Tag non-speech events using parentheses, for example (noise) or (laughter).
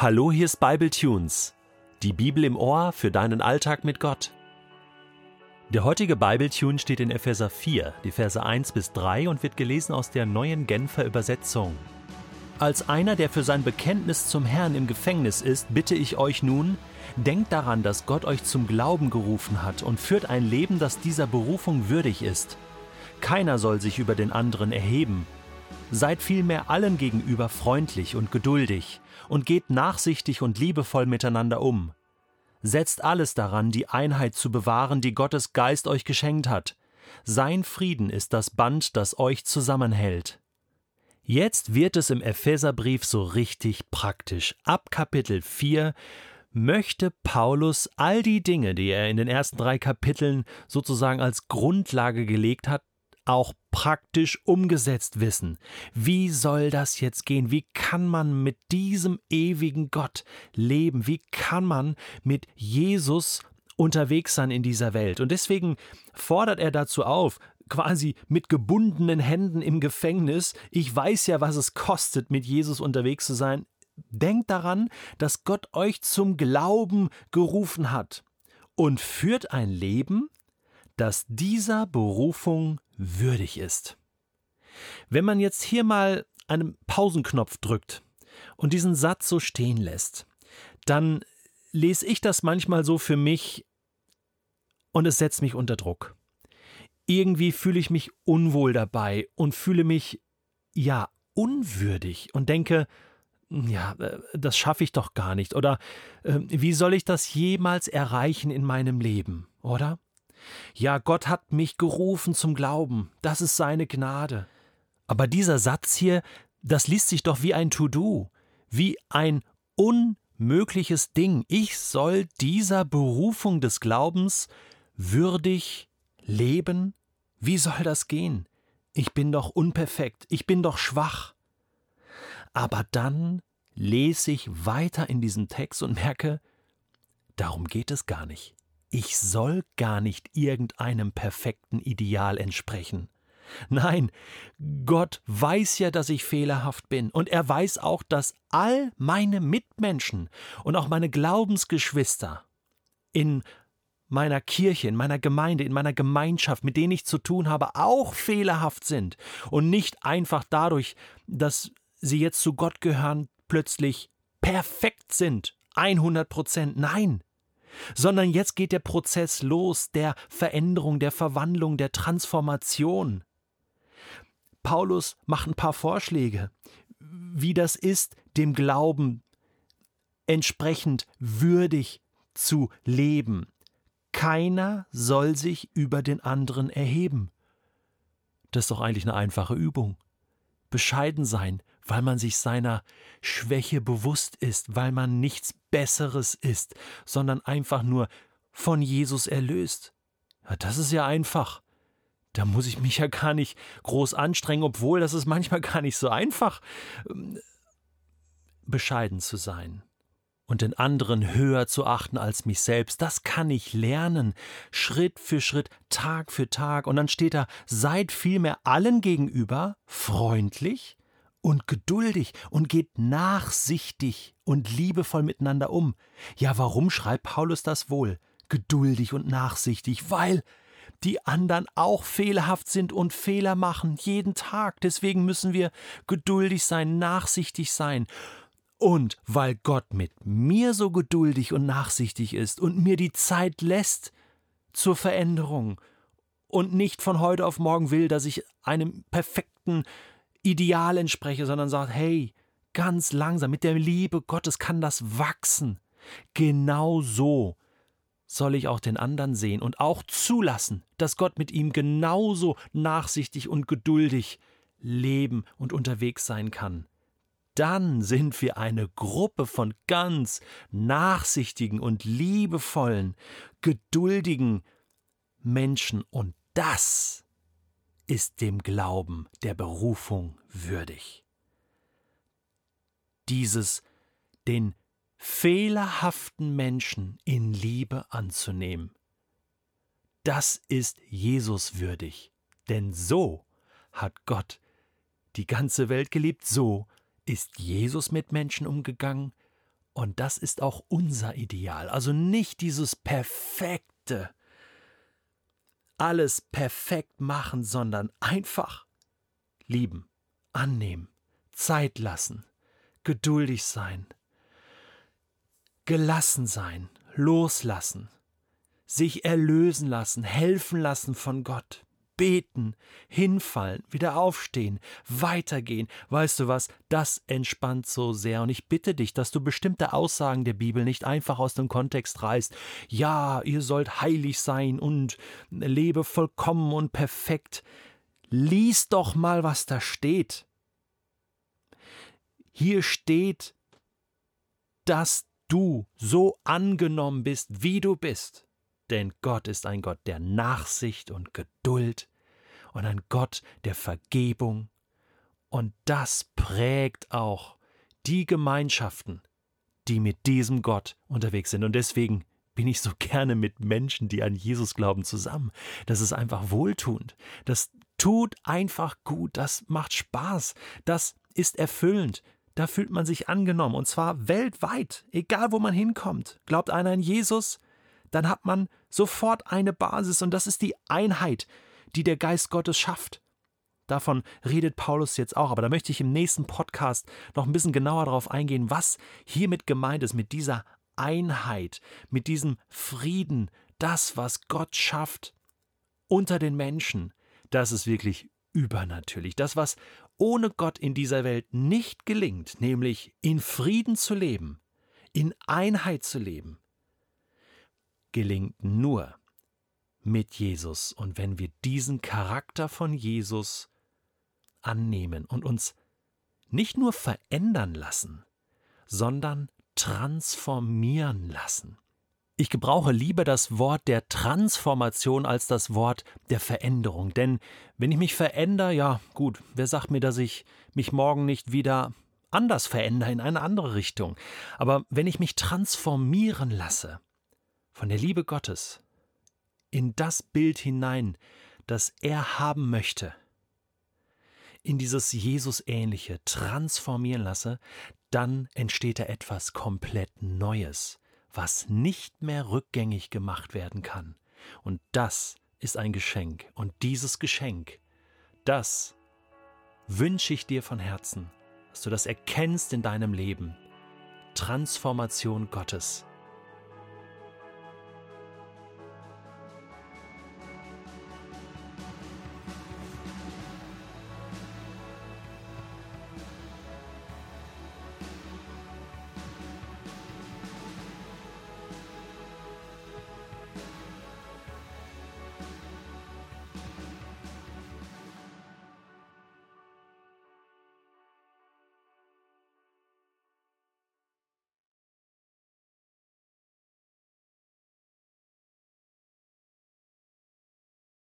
Hallo, hier ist Bible Tunes, die Bibel im Ohr für deinen Alltag mit Gott. Der heutige Bible Tune steht in Epheser 4, die Verse 1 bis 3 und wird gelesen aus der neuen Genfer Übersetzung. Als einer, der für sein Bekenntnis zum Herrn im Gefängnis ist, bitte ich euch nun, denkt daran, dass Gott euch zum Glauben gerufen hat und führt ein Leben, das dieser Berufung würdig ist. Keiner soll sich über den anderen erheben. Seid vielmehr allen gegenüber freundlich und geduldig und geht nachsichtig und liebevoll miteinander um. Setzt alles daran, die Einheit zu bewahren, die Gottes Geist euch geschenkt hat. Sein Frieden ist das Band, das euch zusammenhält. Jetzt wird es im Epheserbrief so richtig praktisch. Ab Kapitel 4 möchte Paulus all die Dinge, die er in den ersten drei Kapiteln sozusagen als Grundlage gelegt hat, auch praktisch umgesetzt wissen. Wie soll das jetzt gehen? Wie kann man mit diesem ewigen Gott leben? Wie kann man mit Jesus unterwegs sein in dieser Welt? Und deswegen fordert er dazu auf, quasi mit gebundenen Händen im Gefängnis. Ich weiß ja, was es kostet, mit Jesus unterwegs zu sein. Denkt daran, dass Gott euch zum Glauben gerufen hat und führt ein Leben, das dieser Berufung würdig ist. Wenn man jetzt hier mal einen Pausenknopf drückt und diesen Satz so stehen lässt, dann lese ich das manchmal so für mich und es setzt mich unter Druck. Irgendwie fühle ich mich unwohl dabei und fühle mich, ja, unwürdig und denke, ja, äh, das schaffe ich doch gar nicht. Oder äh, wie soll ich das jemals erreichen in meinem Leben, oder? Ja, Gott hat mich gerufen zum Glauben, das ist seine Gnade. Aber dieser Satz hier, das liest sich doch wie ein To-Do, wie ein unmögliches Ding. Ich soll dieser Berufung des Glaubens würdig leben? Wie soll das gehen? Ich bin doch unperfekt, ich bin doch schwach. Aber dann lese ich weiter in diesem Text und merke, darum geht es gar nicht. Ich soll gar nicht irgendeinem perfekten Ideal entsprechen. Nein, Gott weiß ja, dass ich fehlerhaft bin, und er weiß auch, dass all meine Mitmenschen und auch meine Glaubensgeschwister in meiner Kirche, in meiner Gemeinde, in meiner Gemeinschaft, mit denen ich zu tun habe, auch fehlerhaft sind und nicht einfach dadurch, dass sie jetzt zu Gott gehören, plötzlich perfekt sind, 100 Prozent. Nein, sondern jetzt geht der Prozess los der Veränderung, der Verwandlung, der Transformation. Paulus macht ein paar Vorschläge, wie das ist, dem Glauben entsprechend würdig zu leben. Keiner soll sich über den anderen erheben. Das ist doch eigentlich eine einfache Übung. Bescheiden sein, weil man sich seiner Schwäche bewusst ist, weil man nichts Besseres ist, sondern einfach nur von Jesus erlöst. Ja, das ist ja einfach. Da muss ich mich ja gar nicht groß anstrengen, obwohl das ist manchmal gar nicht so einfach, ähm, bescheiden zu sein und den anderen höher zu achten als mich selbst. Das kann ich lernen, Schritt für Schritt, Tag für Tag. Und dann steht da, seid vielmehr allen gegenüber freundlich, und geduldig und geht nachsichtig und liebevoll miteinander um. Ja, warum schreibt Paulus das wohl? Geduldig und nachsichtig, weil die anderen auch fehlerhaft sind und Fehler machen, jeden Tag. Deswegen müssen wir geduldig sein, nachsichtig sein. Und weil Gott mit mir so geduldig und nachsichtig ist und mir die Zeit lässt zur Veränderung und nicht von heute auf morgen will, dass ich einem perfekten Ideal entspreche, sondern sagt, hey, ganz langsam, mit der Liebe Gottes kann das wachsen. Genau so soll ich auch den anderen sehen und auch zulassen, dass Gott mit ihm genauso nachsichtig und geduldig leben und unterwegs sein kann. Dann sind wir eine Gruppe von ganz nachsichtigen und liebevollen, geduldigen Menschen und das ist dem Glauben der Berufung würdig. Dieses den fehlerhaften Menschen in Liebe anzunehmen, das ist Jesus würdig, denn so hat Gott die ganze Welt geliebt, so ist Jesus mit Menschen umgegangen, Und das ist auch unser Ideal. Also nicht dieses perfekte, alles perfekt machen, sondern einfach lieben, annehmen, Zeit lassen, geduldig sein, gelassen sein, loslassen, sich erlösen lassen, helfen lassen von Gott, beten, hinfallen, wieder aufstehen, weitergehen. Weißt du was, das entspannt so sehr. Und ich bitte dich, dass du bestimmte Aussagen der Bibel nicht einfach aus dem Kontext reißt. Ja, ihr sollt heilig sein und lebe vollkommen und perfekt. Lies doch mal, was da steht. Hier steht, dass du so angenommen bist, wie du bist. Denn Gott ist ein Gott der Nachsicht und Geduld und ein Gott der Vergebung. Und das prägt auch die Gemeinschaften, die mit diesem Gott unterwegs sind. Und deswegen bin ich so (laughs) gerne mit Menschen, die an Jesus glauben, zusammen. Das ist einfach wohltuend. Das tut einfach gut. Das macht Spaß. Das ist erfüllend. Da fühlt man sich angenommen. Und zwar weltweit. Egal, wo man hinkommt. Glaubt einer an Jesus? dann hat man sofort eine Basis und das ist die Einheit, die der Geist Gottes schafft. Davon redet Paulus jetzt auch, aber da möchte ich im nächsten Podcast noch ein bisschen genauer darauf eingehen, was hiermit gemeint ist, mit dieser Einheit, mit diesem Frieden, das, was Gott schafft unter den Menschen, das ist wirklich übernatürlich. Das, was ohne Gott in dieser Welt nicht gelingt, nämlich in Frieden zu leben, in Einheit zu leben, gelingt nur mit Jesus. Und wenn wir diesen Charakter von Jesus annehmen und uns nicht nur verändern lassen, sondern transformieren lassen. Ich gebrauche lieber das Wort der Transformation als das Wort der Veränderung, denn wenn ich mich verändere, ja gut, wer sagt mir, dass ich mich morgen nicht wieder anders verändere in eine andere Richtung, aber wenn ich mich transformieren lasse, von der Liebe Gottes in das Bild hinein, das er haben möchte, in dieses Jesus-ähnliche transformieren lasse, dann entsteht da etwas komplett Neues, was nicht mehr rückgängig gemacht werden kann. Und das ist ein Geschenk. Und dieses Geschenk, das wünsche ich dir von Herzen, dass du das erkennst in deinem Leben. Transformation Gottes